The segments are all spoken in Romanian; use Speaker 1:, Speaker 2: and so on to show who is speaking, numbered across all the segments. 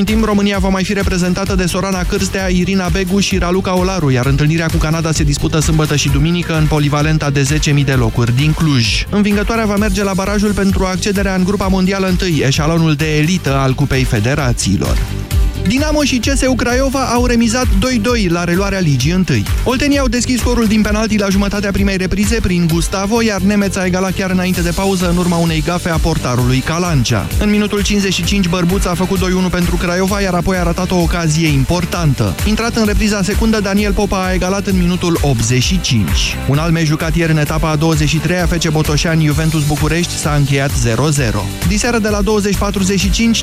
Speaker 1: În timp, România va mai fi reprezentată de Sorana Cârstea, Irina Begu și Raluca Olaru, iar întâlnirea cu Canada se dispută sâmbătă și duminică în polivalenta de 10.000 de locuri din Cluj. Învingătoarea va merge la barajul pentru accederea în grupa mondială întâi, eșalonul de elită al Cupei Federațiilor. Dinamo și CSU Craiova au remizat 2-2 la reluarea ligii întâi. Oltenii au deschis scorul din penalti la jumătatea primei reprize prin Gustavo, iar Nemeț a egalat chiar înainte de pauză în urma unei gafe a portarului Calancea. În minutul 55, Bărbuț a făcut 2-1 pentru Craiova, iar apoi a ratat o ocazie importantă. Intrat în repriza secundă, Daniel Popa a egalat în minutul 85. Un alt meci jucat ieri în etapa a 23-a FC Botoșani Juventus București s-a încheiat 0-0. Diseară de la 20.45,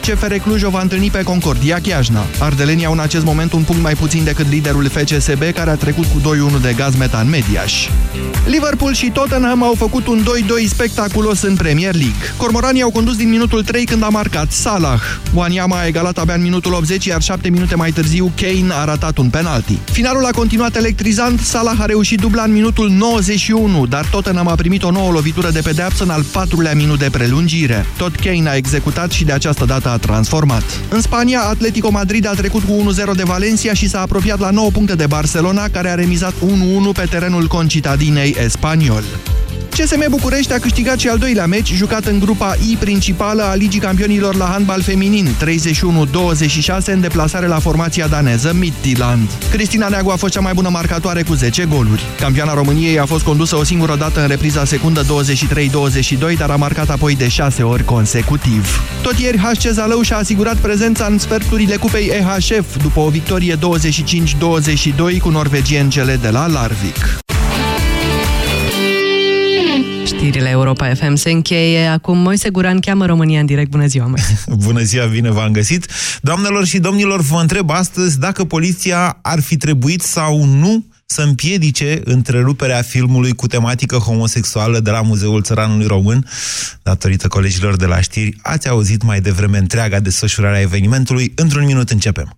Speaker 1: CFR Cluj o va întâlni pe Concordia Chiajna. Chiajna. Ardelenii au în acest moment un punct mai puțin decât liderul FCSB, care a trecut cu 2-1 de gaz metan Mediaș. Liverpool și Tottenham au făcut un 2-2 spectaculos în Premier League. Cormoranii au condus din minutul 3 când a marcat Salah. Wanyama a egalat abia în minutul 80, iar 7 minute mai târziu Kane a ratat un penalti. Finalul a continuat electrizant, Salah a reușit dubla în minutul 91, dar Tottenham a primit o nouă lovitură de pedeapsă în al patrulea minut de prelungire. Tot Kane a executat și de această dată a transformat. În Spania, Atletico Madrid a trecut cu 1-0 de Valencia și s-a apropiat la 9 puncte de Barcelona, care a remizat 1-1 pe terenul Concitadinei Espaniol. CSM București a câștigat și al doilea meci, jucat în grupa I principală a Ligii Campionilor la handbal feminin, 31-26 în deplasare la formația daneză Midtjylland. Cristina Neagu a fost cea mai bună marcatoare cu 10 goluri. Campioana României a fost condusă o singură dată în repriza secundă 23-22, dar a marcat apoi de 6 ori consecutiv. Tot ieri, HC Zalău și-a asigurat prezența în sferturile cupei EHF după o victorie 25-22 cu norvegiengele de la Larvik.
Speaker 2: Știrile Europa FM se încheie. Acum Moise Guran cheamă România în direct. Bună ziua, Moise!
Speaker 3: Bună ziua, bine v-am găsit! Doamnelor și domnilor, vă întreb astăzi dacă poliția ar fi trebuit sau nu să împiedice întreruperea filmului cu tematică homosexuală de la Muzeul Țăranului Român, datorită colegilor de la știri. Ați auzit mai devreme întreaga desfășurare a evenimentului. Într-un minut începem.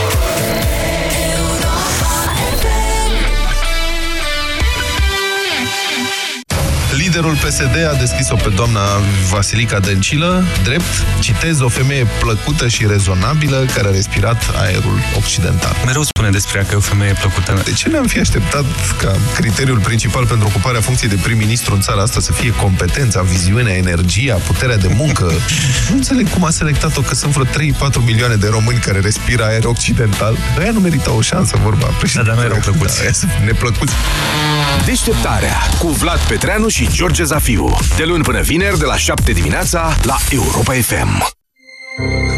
Speaker 4: Liderul PSD a deschis-o pe doamna Vasilica Dăncilă, drept, citez, o femeie plăcută și rezonabilă care a respirat aerul occidental.
Speaker 5: Mereu spune despre ea că e o femeie plăcută.
Speaker 4: De ce ne-am fi așteptat ca criteriul principal pentru ocuparea funcției de prim-ministru în țara asta să fie competența, viziunea, energia, puterea de muncă? nu înțeleg cum a selectat-o, că sunt vreo 3-4 milioane de români care respiră aer occidental. Ăia nu meritau o șansă, vorba.
Speaker 5: Da, dar nu erau plăcuți.
Speaker 4: Da, neplăcuți.
Speaker 6: Deșteptarea cu Vlad Petreanu și George Zafiu. De luni până vineri, de la 7 dimineața, la Europa FM.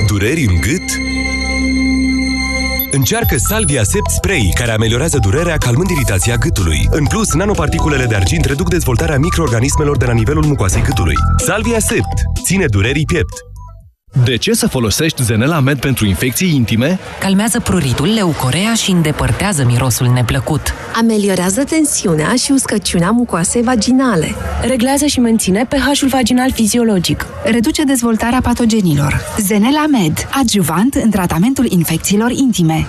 Speaker 7: Dureri în gât? Încearcă Salvia Sept Spray, care ameliorează durerea calmând iritația gâtului. În plus, nanoparticulele de argint reduc dezvoltarea microorganismelor de la nivelul mucoasei gâtului. Salvia Sept. Ține durerii piept.
Speaker 8: De ce să folosești Zenela Med pentru infecții intime?
Speaker 9: Calmează pruritul, leucorea și îndepărtează mirosul neplăcut.
Speaker 10: Ameliorează tensiunea și uscăciunea mucoasei vaginale.
Speaker 11: Reglează și menține pH-ul vaginal fiziologic.
Speaker 12: Reduce dezvoltarea patogenilor. Zenela Med, adjuvant în tratamentul infecțiilor intime.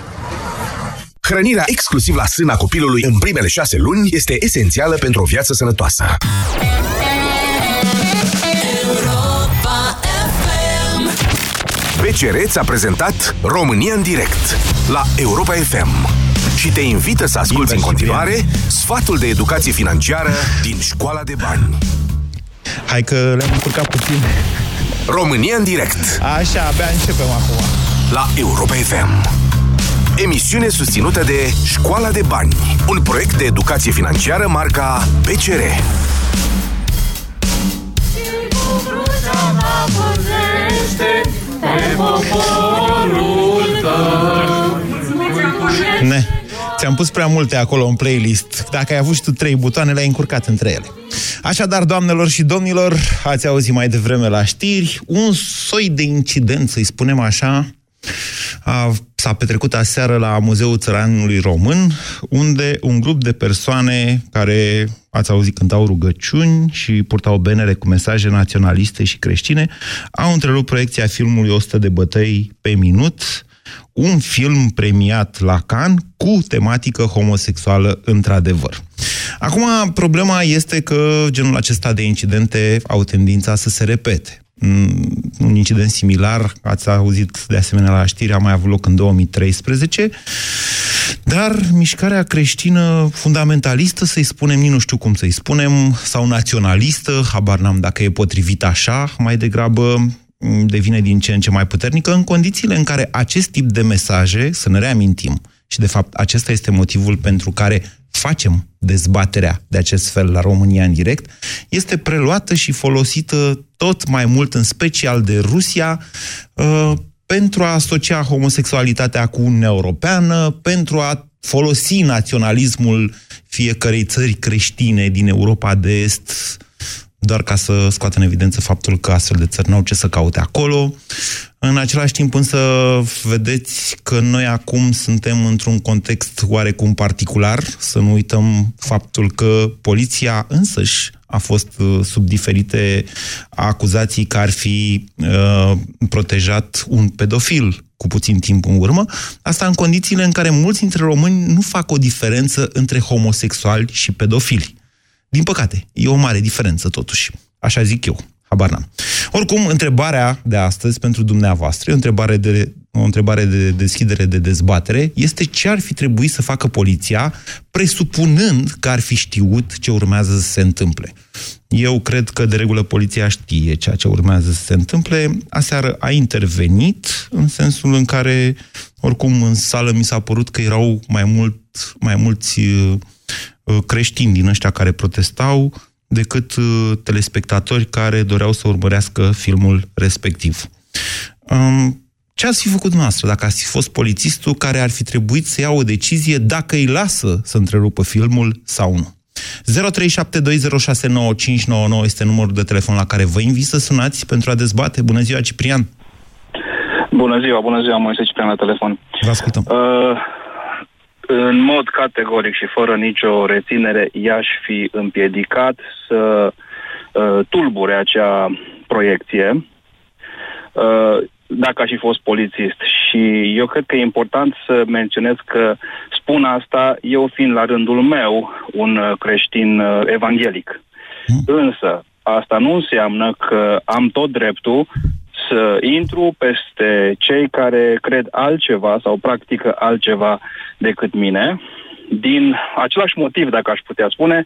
Speaker 6: Hrănirea exclusiv la sâna copilului în primele șase luni este esențială pentru o viață sănătoasă. BCR ți-a prezentat România în direct la Europa FM și te invită să asculti în continuare sfatul de educație financiară din Școala de Bani.
Speaker 3: Hai că le-am încurcat puțin.
Speaker 6: România în direct.
Speaker 3: Așa, abia începem acum.
Speaker 6: La Europa FM. Emisiune susținută de Școala de Bani, un proiect de educație financiară marca BCR.
Speaker 3: Ne. Ți-am pus prea multe acolo în playlist. Dacă ai avut și tu trei butoane, le-ai încurcat între ele. Așadar, doamnelor și domnilor, ați auzit mai devreme la știri, un soi de incident, să-i spunem așa, s-a petrecut aseară la Muzeul Țăranului Român, unde un grup de persoane care, ați auzit, cântau rugăciuni și purtau benere cu mesaje naționaliste și creștine, au întrerupt proiecția filmului 100 de bătăi pe minut, un film premiat la Cannes cu tematică homosexuală într-adevăr. Acum, problema este că genul acesta de incidente au tendința să se repete. Mm, Un incident similar, ați auzit de asemenea la știri, a mai avut loc în 2013, dar mișcarea creștină fundamentalistă, să-i spunem, nici nu știu cum să-i spunem, sau naționalistă, habar n-am dacă e potrivit așa, mai degrabă mm, devine din ce în ce mai puternică, în condițiile în care acest tip de mesaje, să ne reamintim, și de fapt acesta este motivul pentru care facem dezbaterea de acest fel la România în direct, este preluată și folosită tot mai mult, în special de Rusia, uh, pentru a asocia homosexualitatea cu Uniunea Europeană, pentru a folosi naționalismul fiecărei țări creștine din Europa de Est, doar ca să scoată în evidență faptul că astfel de țări n-au ce să caute acolo. În același timp însă vedeți că noi acum suntem într-un context oarecum particular, să nu uităm faptul că poliția însăși a fost uh, sub diferite acuzații că ar fi uh, protejat un pedofil cu puțin timp în urmă, asta în condițiile în care mulți dintre români nu fac o diferență între homosexuali și pedofili. Din păcate, e o mare diferență totuși. Așa zic eu. Habar n-am. Oricum, întrebarea de astăzi pentru dumneavoastră, o întrebare de, o întrebare de deschidere de dezbatere, este ce ar fi trebuit să facă poliția, presupunând că ar fi știut ce urmează să se întâmple. Eu cred că, de regulă, poliția știe ceea ce urmează să se întâmple. Aseară a intervenit, în sensul în care, oricum, în sală mi s-a părut că erau mai, mult, mai mulți uh, creștini din ăștia care protestau, decât uh, telespectatori care doreau să urmărească filmul respectiv. Um, ce ați fi făcut dumneavoastră dacă ați fi fost polițistul care ar fi trebuit să ia o decizie dacă îi lasă să întrerupă filmul sau nu? 0372069599 este numărul de telefon la care vă invit să sunați pentru a dezbate. Bună ziua, Ciprian!
Speaker 13: Bună ziua, bună ziua, Moise Ciprian la telefon.
Speaker 3: Vă ascultăm.
Speaker 13: Uh, în mod categoric și fără nicio reținere, i-aș fi împiedicat să uh, tulbure acea proiecție uh, dacă aș fi fost polițist. Și eu cred că e important să menționez că spun asta eu fiind la rândul meu un uh, creștin uh, evanghelic. Însă, asta nu înseamnă că am tot dreptul să intru peste cei care cred altceva sau practică altceva decât mine, din același motiv, dacă aș putea spune,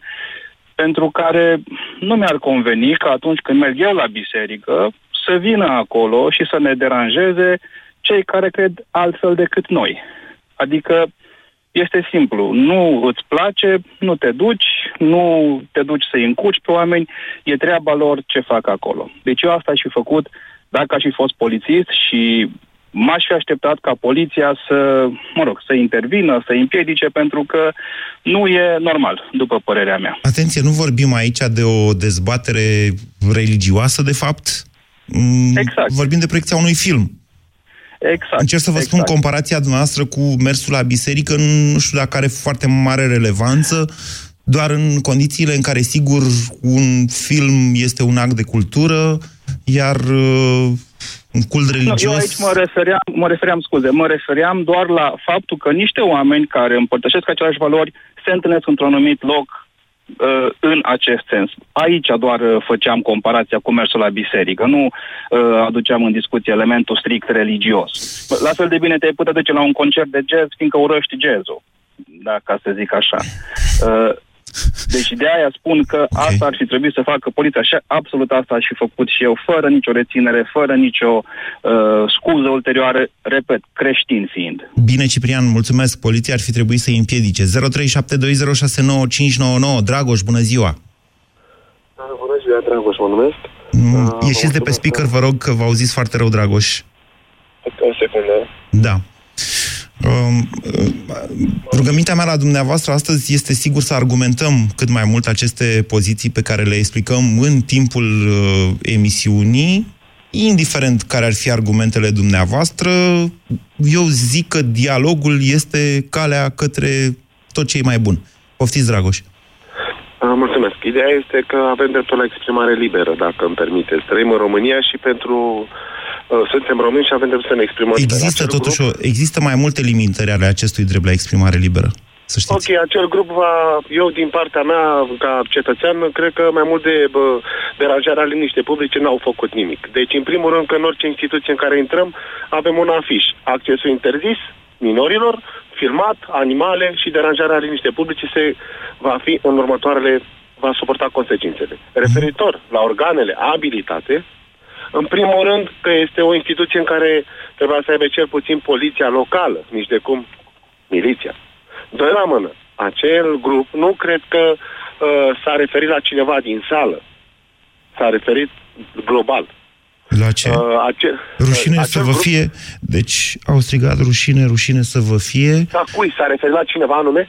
Speaker 13: pentru care nu mi-ar conveni că atunci când merg eu la biserică să vină acolo și să ne deranjeze cei care cred altfel decât noi. Adică este simplu, nu îți place, nu te duci, nu te duci să-i încuci pe oameni, e treaba lor ce fac acolo. Deci eu asta aș fi făcut dacă aș fi fost polițist și m-aș fi așteptat ca poliția să, mă rog, să intervină, să împiedice, pentru că nu e normal, după părerea mea.
Speaker 3: Atenție, nu vorbim aici de o dezbatere religioasă, de fapt. Mm,
Speaker 13: Exact.
Speaker 3: Vorbim de proiecția unui film.
Speaker 13: Exact.
Speaker 3: Încerc să vă spun
Speaker 13: exact.
Speaker 3: comparația dumneavoastră cu mersul la biserică, nu știu dacă are foarte mare relevanță, doar în condițiile în care, sigur, un film este un act de cultură, iar uh, un cult
Speaker 13: Nu,
Speaker 3: religios...
Speaker 13: eu aici mă refeream, mă refeream, scuze, mă refeream doar la faptul că niște oameni care împărtășesc aceleași valori se întâlnesc într-un anumit loc uh, în acest sens. Aici doar uh, făceam comparația cu mersul la biserică, nu uh, aduceam în discuție elementul strict religios. La fel de bine te-ai putea duce la un concert de jazz, fiindcă urăști jazzul, dacă să zic așa. Uh, deci de aia spun că okay. asta ar fi trebuit să facă poliția și absolut asta aș fi făcut și eu, fără nicio reținere, fără nicio uh, scuză ulterioară, repet, creștin fiind.
Speaker 3: Bine, Ciprian, mulțumesc. Poliția ar fi trebuit să-i împiedice. 0372069599. Dragoș, bună ziua!
Speaker 14: Bună ziua, Dragoș, mă numesc.
Speaker 3: Mm,
Speaker 14: Ah,
Speaker 3: Ieșiți de pe speaker, vă rog, că vă auziți foarte rău, Dragoș.
Speaker 14: O secundă.
Speaker 3: Da. Um, rugămintea mea la dumneavoastră astăzi este sigur să argumentăm cât mai mult aceste poziții pe care le explicăm în timpul uh, emisiunii, indiferent care ar fi argumentele dumneavoastră, eu zic că dialogul este calea către tot ce e mai bun. Poftiți, Dragoș.
Speaker 14: Ah, Mulțumesc. Ideea este că avem dreptul la exprimare liberă, dacă îmi permiteți. Trăim în România și pentru uh, suntem români și avem dreptul să ne exprimăm.
Speaker 3: Există
Speaker 14: Acel
Speaker 3: totuși
Speaker 14: grup-
Speaker 3: o, există mai multe limitări ale acestui drept la exprimare liberă. Să știți.
Speaker 14: Ok, acel grup va, eu din partea mea, ca cetățean, cred că mai mult de bă, deranjarea liniște publice n-au făcut nimic. Deci, în primul rând, că în orice instituție în care intrăm, avem un afiș. Accesul interzis minorilor, filmat, animale și deranjarea liniște publice se va fi în următoarele, va suporta consecințele. Referitor la organele abilitate, în primul rând că este o instituție în care trebuia să aibă cel puțin poliția locală, nici de cum miliția. Doi la mână, acel grup nu cred că uh, s-a referit la cineva din sală. S-a referit global.
Speaker 3: La ce?
Speaker 14: Uh, ace-
Speaker 3: Rușine
Speaker 14: uh,
Speaker 3: să
Speaker 14: acel
Speaker 3: vă
Speaker 14: grup-
Speaker 3: fie... Deci au strigat rușine, rușine să vă fie.
Speaker 14: Dar cui? S-a referit la cineva anume?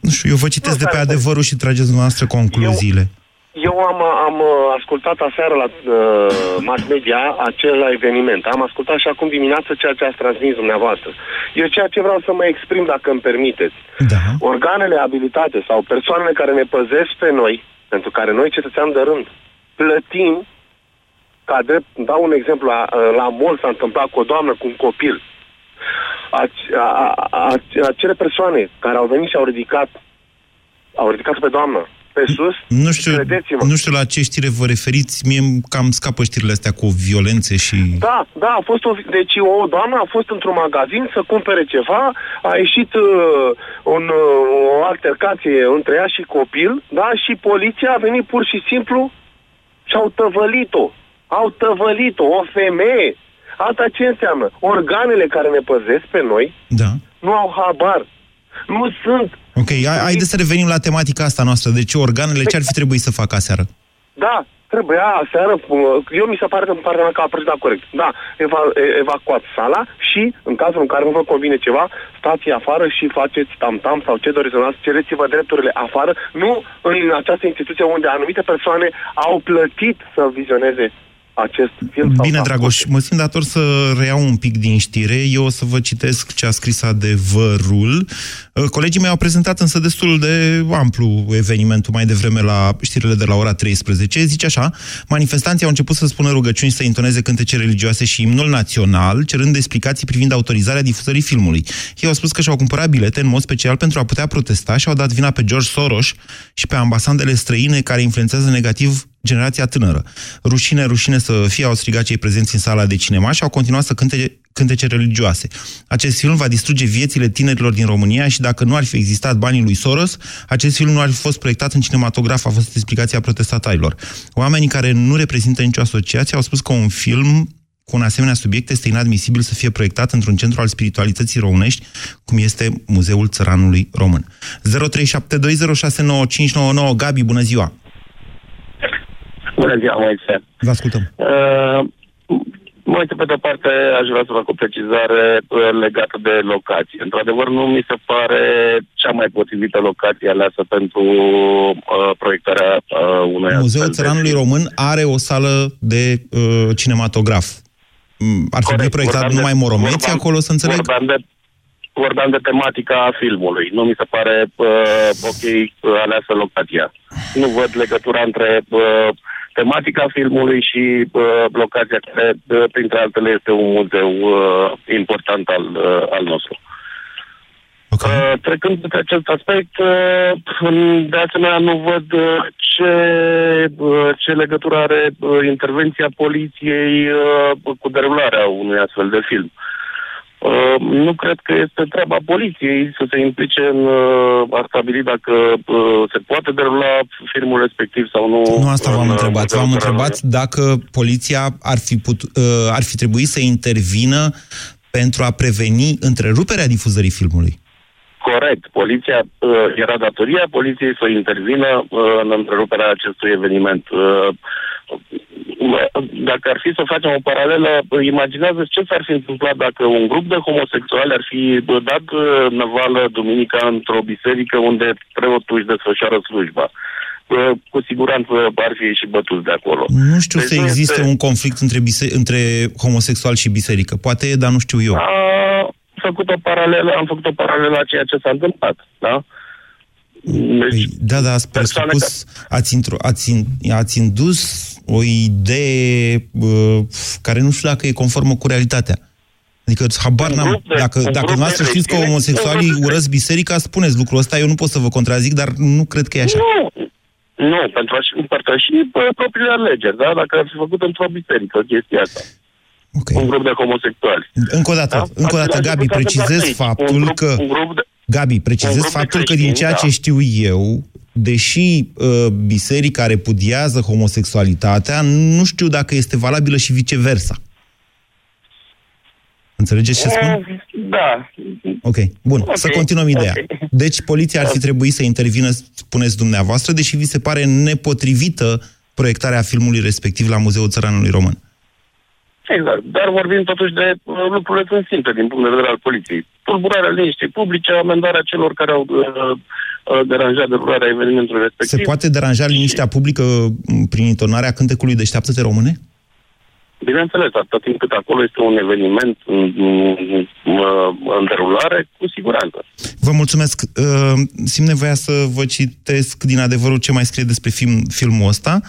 Speaker 3: Nu știu, eu vă citesc de pe adevărul și trageți dumneavoastră concluziile.
Speaker 14: Eu am, am uh, ascultat aseară la uh, mass media acel eveniment. Am ascultat și acum dimineață ceea ce ați transmis dumneavoastră. Eu ceea ce vreau să mă exprim, dacă îmi permiteți.
Speaker 3: Da.
Speaker 14: Organele abilitate sau persoanele care ne păzesc pe noi, pentru care noi, cetățean de rând, plătim, ca drept, dau un exemplu, la, la mol s-a întâmplat cu o doamnă, cu un copil. Ace- a- a- a- Acele persoane care au venit și au ridicat, au ridicat pe doamnă pe sus,
Speaker 3: Nu știu, nu știu la ce știre vă referiți, mie îmi cam scapă știrile astea cu violențe și...
Speaker 14: Da, da, a fost o, deci o doamnă a fost într-un magazin să cumpere ceva, a ieșit uh, un, uh, o altercație între ea și copil, da, și poliția a venit pur și simplu și au tăvălit-o. Au tăvălit-o, o femeie. Asta ce înseamnă? Organele care ne păzesc pe noi
Speaker 3: Da.
Speaker 14: nu au habar. Nu sunt.
Speaker 3: Ok, hai- haideți să revenim la tematica asta noastră. Deci organele ce ar fi trebuit să facă aseară?
Speaker 14: Da, trebuia aseară, uh, eu mi se pare în partea mea că a procedat corect. Da, eva- e- evacuați sala și, în cazul în care nu vă convine ceva, stați afară și faceți tam-tam sau ce doriți să cereți-vă drepturile afară, nu în această instituție unde anumite persoane au plătit să vizioneze acest film. sau
Speaker 3: Bine,
Speaker 14: să
Speaker 3: Dragoș, mă simt dator să reiau un pic din știre. Eu o să vă citesc ce a scris adevărul. Uh, Colegii mei au prezentat însă destul de amplu evenimentul mai devreme la știrile de la ora 13. Zice așa, manifestanții au început să spună rugăciuni să intoneze cântece religioase și imnul național, cerând explicații privind autorizarea difuzării filmului. Ei au spus că și-au cumpărat bilete în mod special pentru a putea protesta și au dat vina pe George Soros și pe ambasadele străine care influențează negativ generația tânără. Rușine, rușine să fie, au strigat cei prezenți în sala de cinema și au continuat să cânte cântece religioase. Acest film va distruge viețile tinerilor din România și dacă nu ar fi existat banii lui Soros, acest film nu ar fi fost proiectat în cinematograf, a fost explicația protestatarilor. Oamenii care nu reprezintă nicio asociație au spus că un film cu un asemenea subiect este inadmisibil să fie proiectat într-un centru al spiritualității românești, cum este Muzeul Țăranului Român. 0372069599 Gabi, bună ziua!
Speaker 15: Bună ziua, Moise.
Speaker 3: Vă ascultăm.
Speaker 15: Uh, Moise, pe de-o parte, aș vrea să fac o precizare uh, legată de locație. Într-adevăr, nu mi se pare cea mai potrivită locație aleasă pentru uh, proiectarea uh, unui
Speaker 3: Muzeul
Speaker 15: astfel de
Speaker 3: Țăranului Român are o sală de uh, cinematograf. Mm, Ar trebui proiectat
Speaker 15: vorbeam de-
Speaker 3: numai moromeți
Speaker 15: vorbeam-
Speaker 3: acolo, să înțeleg?
Speaker 15: Vorbeam de, vorbeam de tematica filmului. Nu mi se pare uh, ok uh, aleasă locația. Nu văd legătura între uh, tematica filmului și uh, locația care, uh, printre altele, este un muzeu uh, important al, uh, al nostru.
Speaker 3: Okay.
Speaker 15: Uh, trecând de acest aspect, uh, de asemenea nu văd uh, ce, uh, ce legătură are uh, intervenția poliției uh, cu derularea unui astfel de film. Uh, nu cred că este treaba poliției să se implice în uh, a stabili dacă uh, se poate derula filmul respectiv sau nu.
Speaker 3: Nu asta v-am
Speaker 15: în, uh,
Speaker 3: întrebat.
Speaker 15: Muzeul
Speaker 3: V-am
Speaker 15: Țăranului.
Speaker 3: întrebat dacă poliția ar fi, put, uh, ar fi trebuit să intervină pentru a preveni întreruperea difuzării filmului.
Speaker 15: Corect. Poliția uh, era datoria poliției să intervină uh, în întreruperea acestui eveniment. Uh, dacă ar fi să facem o paralelă, uh, imaginează ce s-ar fi întâmplat dacă un grup de homosexuali ar fi uh, dat uh, năvală duminica într-o biserică unde preotul își desfășoară slujba. Uh, Cu siguranță ar fi și bătuți de acolo.
Speaker 3: Nu știu
Speaker 15: Deci
Speaker 3: să
Speaker 15: nu
Speaker 3: existe
Speaker 15: este-
Speaker 3: un conflict între, bise- între homosexual și biserică. Poate e, dar nu știu eu.
Speaker 15: A făcut o paralelă, am făcut o paralelă la ceea ce s-a întâmplat, da? Deci,
Speaker 3: Păi, da, da, ați presupus, ați, intro, ați, in, ați indus o idee uh, care nu știu dacă e conformă cu realitatea. Adică habar n-am.
Speaker 15: grup de-
Speaker 3: Dacă,
Speaker 15: un
Speaker 3: dacă
Speaker 15: grup de
Speaker 3: dumneavoastră știți că
Speaker 15: rețele-
Speaker 3: homosexualii urăsc biserica, spuneți lucrul ăsta, eu nu pot să vă contrazic, dar nu cred că e așa.
Speaker 15: Nu, nu, pentru a-și împărtăși bă, propriile alegeri, da? Dacă ar fi făcut într-o biserică chestia asta.
Speaker 3: Okay.
Speaker 15: Un grup de homosexuali.
Speaker 3: Încă o dată,
Speaker 15: Da?
Speaker 3: încă o dată,
Speaker 15: Același
Speaker 3: Gabi,
Speaker 15: lucru s-a
Speaker 3: precizez
Speaker 15: întâmplat aici.
Speaker 3: faptul
Speaker 15: Un grup-
Speaker 3: că...
Speaker 15: un grup de-
Speaker 3: Gabi,
Speaker 15: un
Speaker 3: precizez
Speaker 15: grup de
Speaker 3: faptul că din
Speaker 15: creștini,
Speaker 3: ceea
Speaker 15: da.
Speaker 3: ce știu eu, deși uh, biserica repudiază homosexualitatea, nu știu dacă este valabilă și viceversa. Înțelegeți ce spun?
Speaker 15: Eh, Da.
Speaker 3: Ok, bun,
Speaker 15: Ok,
Speaker 3: să continuăm ideea.
Speaker 15: ok.
Speaker 3: Deci poliția ar fi trebuit să intervină, spuneți dumneavoastră, deși vi se pare nepotrivită proiectarea filmului respectiv la Muzeul Țăranului Român.
Speaker 15: Exact. Dar vorbim totuși de uh, lucrurile sunt simple din punct de vedere al poliției. Tulburarea liniștii publice, amendarea celor care au uh, uh, deranjat derularea evenimentului respectiv.
Speaker 3: Se poate deranja liniștea publică m, prin intonarea cântecului Deșteaptă-te române?
Speaker 15: Bineînțeles, atât timp cât acolo este un eveniment în, în, în derulare, cu siguranță.
Speaker 3: Vă mulțumesc. Uh, Simt nevoia să vă citesc din adevărul ce mai scrie despre film, filmul ăsta.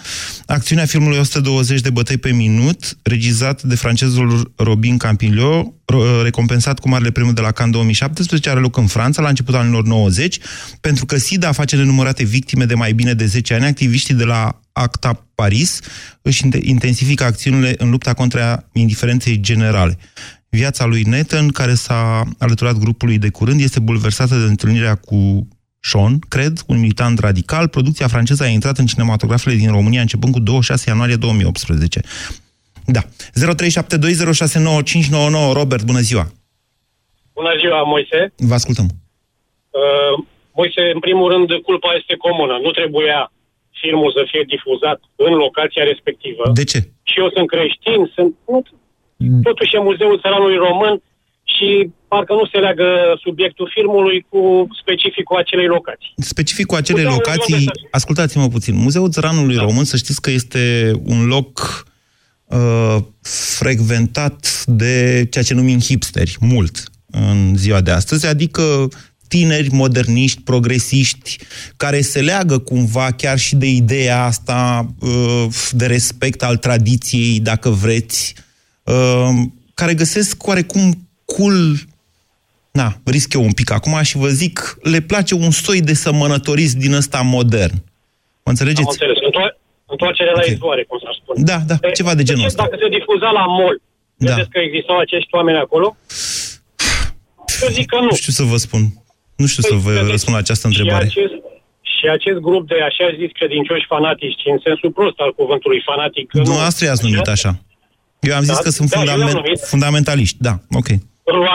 Speaker 3: Acțiunea filmului 120 de bătăi pe minut, regizat de francezul Robin Campillo, ro- recompensat cu Marele Premiu de la Cannes 2017, are loc în Franța la începutul anilor 90. Pentru că SIDA face nenumărate victime de mai bine de 10 ani, activiștii de la ACTA Paris își inte- intensifică acțiunile în lupta contra indiferenței generale. Viața lui Nathan, care s-a alăturat grupului de curând, este bulversată de întâlnirea cu Sean, cred, un militant radical. Producția franceză a intrat în cinematografele din România începând cu 26 ianuarie 2018. Da. 0372069599 Robert, bună ziua.
Speaker 16: Bună ziua, Moise.
Speaker 3: Vă ascultăm.
Speaker 16: Uh, Moise, în primul rând, culpa este comună. Nu trebuia filmul să fie difuzat în locația respectivă.
Speaker 3: De ce?
Speaker 16: Și eu sunt creștin, sunt... Nu, totuși e Muzeul Țăranului Român și parcă nu se leagă subiectul filmului cu specificul acelei locații.
Speaker 3: Specificul acelei
Speaker 16: Muzeul
Speaker 3: locații,
Speaker 16: unde să-
Speaker 3: ascultați-mă puțin, Muzeul Țăranului da. Român, să știți că este un loc uh, frecventat de ceea ce numim hipsteri, mult, în ziua de astăzi, adică tineri moderniști, progresiști, care se leagă cumva chiar și de ideea asta uh, de respect al tradiției, dacă vreți, uh, care găsesc oarecum cool na, risc eu un pic acum și vă zic, le place un soi de sămănătorist din ăsta modern. Mă
Speaker 16: Am
Speaker 3: înțelegeți?
Speaker 16: înțeles. Întoar- Întoarcere la
Speaker 3: Ok.
Speaker 16: izvoare, cum s-ar spune.
Speaker 3: Da, da, ceva de genul
Speaker 16: ce,
Speaker 3: ăsta.
Speaker 16: Dacă se difuza la mall,
Speaker 3: Da.
Speaker 16: credeți că existau acești oameni acolo? Eu zic că nu.
Speaker 3: Nu știu să vă spun. Nu știu să vă răspund la această întrebare.
Speaker 16: Și acest, și acest grup de așa zis credincioși fanatici, în sensul prost al cuvântului fanatic. că nu-
Speaker 3: Dumneavoastră i-ați numit așa. Eu am zis
Speaker 16: Da,
Speaker 3: că sunt
Speaker 16: da, eu
Speaker 3: fundament,
Speaker 16: i-am numit.
Speaker 3: fundamentaliști. Da, ok.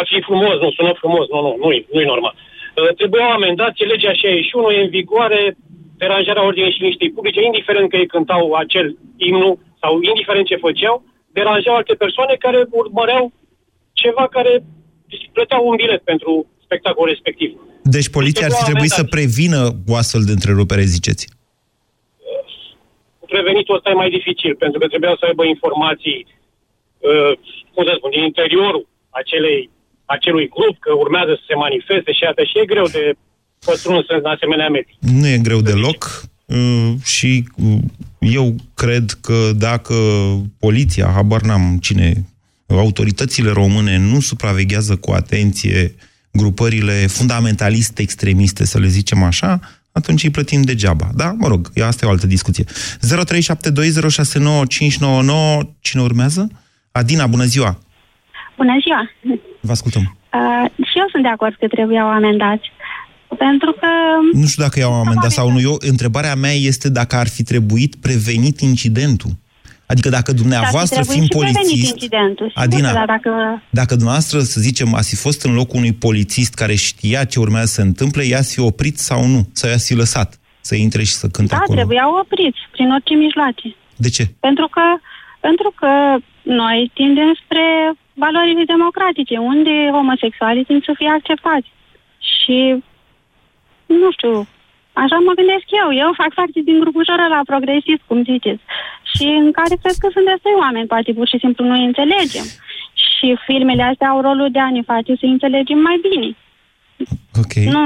Speaker 16: Ar fi frumos, nu sună frumos, nu, nu, nu-i, nu-i normal. Uh, Trebuiau amendați, legea 61 e în vigoare, deranjarea ordinii și liniștii publice, indiferent că ei cântau acel imnu sau indiferent ce făceau, deranjau alte persoane care urmăreau ceva care plăteau un bilet pentru spectacolul respectiv.
Speaker 3: Deci poliția ar fi trebuit să prevină o astfel de întrerupere, ziceți.
Speaker 16: Prevenitul ăsta e mai dificil, pentru că trebuiau să aibă informații, uh, cum să spun, din interiorul acelei, acelui grup, că urmează să se manifeste și atât. Și e greu de pătruns în asemenea medii.
Speaker 3: Nu e greu deloc uh, și uh, eu cred că dacă poliția, habar n-am cine, autoritățile române nu supraveghează cu atenție grupările fundamentaliste extremiste, să le zicem așa, atunci îi plătim degeaba. Da? Mă rog, e- asta e o altă discuție. 0372069599 Cine urmează? Adina, bună ziua!
Speaker 17: Bună ziua!
Speaker 3: Vă ascultăm.
Speaker 17: Uh, și eu sunt de acord că trebuiau amendați. Pentru că
Speaker 3: Nu știu dacă i-au amendat sau nu. Eu, întrebarea mea este dacă ar fi trebuit prevenit incidentul. Adică dacă dumneavoastră,
Speaker 17: ar fi
Speaker 3: fiind
Speaker 17: trebuit și prevenit
Speaker 3: polițist,
Speaker 17: incidentul. Sigur
Speaker 3: Adina,
Speaker 17: că da, dacă...
Speaker 3: dacă dumneavoastră, să zicem, ați fi fost în locul unui polițist care știa ce urmează să se întâmple, i-ați fi oprit sau nu? Sau i-ați fi lăsat să intre și să cânte
Speaker 17: Da,
Speaker 3: acolo?
Speaker 17: trebuiau opriți prin orice mijloace.
Speaker 3: De ce?
Speaker 17: Pentru că, pentru că noi tindem spre valorile democratice, unde homosexualii tind să fie acceptați. Și, nu știu, așa mă gândesc eu. Eu fac parte din grupul la progresist, cum ziceți. Și în care cred că sunt destui oameni, poate pur și simplu nu înțelegem. Și filmele astea au rolul de a ne face să înțelegem mai bine.
Speaker 3: Ok.
Speaker 17: Nu,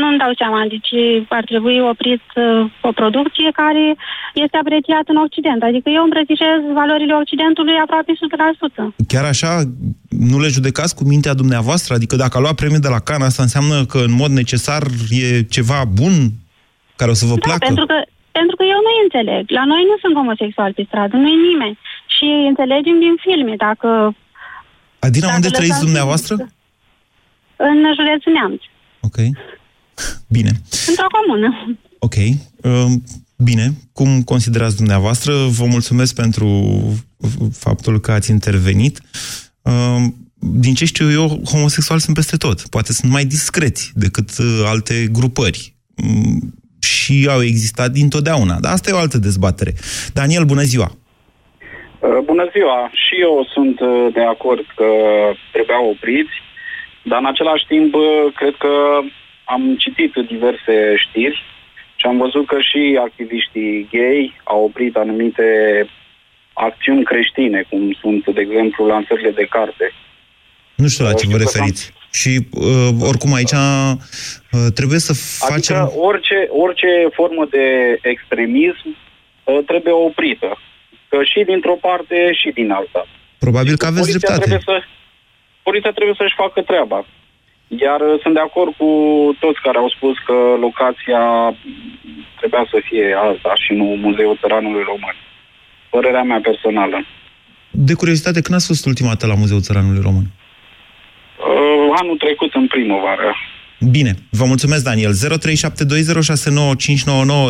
Speaker 17: nu-mi dau seama de ce ar trebui oprit uh, o producție care este apreciată în Occident. Adică eu îmbrățișez valorile Occidentului aproape 100%.
Speaker 3: Chiar așa, nu le judecați cu mintea dumneavoastră? Adică dacă a luat premiul de la Cannes, asta înseamnă că în mod necesar e ceva bun care o să vă
Speaker 17: Da,
Speaker 3: placă?
Speaker 17: pentru că, pentru că eu nu înțeleg. La noi nu sunt homosexuali pe stradă, nu e nimeni. Și înțelegem din filme, dacă
Speaker 3: Adina,
Speaker 17: Dacă
Speaker 3: unde trăiți
Speaker 17: lăsați-
Speaker 3: dumneavoastră?
Speaker 17: în județul Neamț,
Speaker 3: Ok. Bine.
Speaker 17: într-o comună.
Speaker 3: Ok. Um, Bine. Cum considerați dumneavoastră? Vă mulțumesc pentru faptul că ați intervenit. Um, Din ce știu eu, homosexuali sunt peste tot. Poate sunt mai discreți decât uh, alte grupări. Mm, Și au existat dintotdeauna. Dar asta e o altă dezbatere. Daniel, bună ziua!
Speaker 13: Uh, Bună ziua! Și eu sunt uh, de acord că trebuia opriți, dar în același timp uh, cred că am citit diverse știri și am văzut că și activiștii gay au oprit anumite acțiuni creștine, cum sunt, de exemplu, lansările de carte.
Speaker 3: Nu știu la ce vă referiți. Și uh, oricum aici uh, trebuie să facem...
Speaker 13: Adică orice, orice formă de extremism uh, trebuie oprită. Că și dintr-o parte și din alta.
Speaker 3: Probabil că aveți
Speaker 13: Poliția
Speaker 3: dreptate.
Speaker 13: trebuie, să, poliția trebuie să-și facă treaba. Iar uh, sunt de acord cu toți care au spus că locația trebuia să fie alta și nu Muzeul Țăranului Român. Părerea mea personală.
Speaker 3: De curiozitate, când ați fost ultima dată la Muzeul Țăranului Român?
Speaker 13: Uh, anul trecut, în primăvară.
Speaker 3: Bine, vă mulțumesc, Daniel. 0372069599.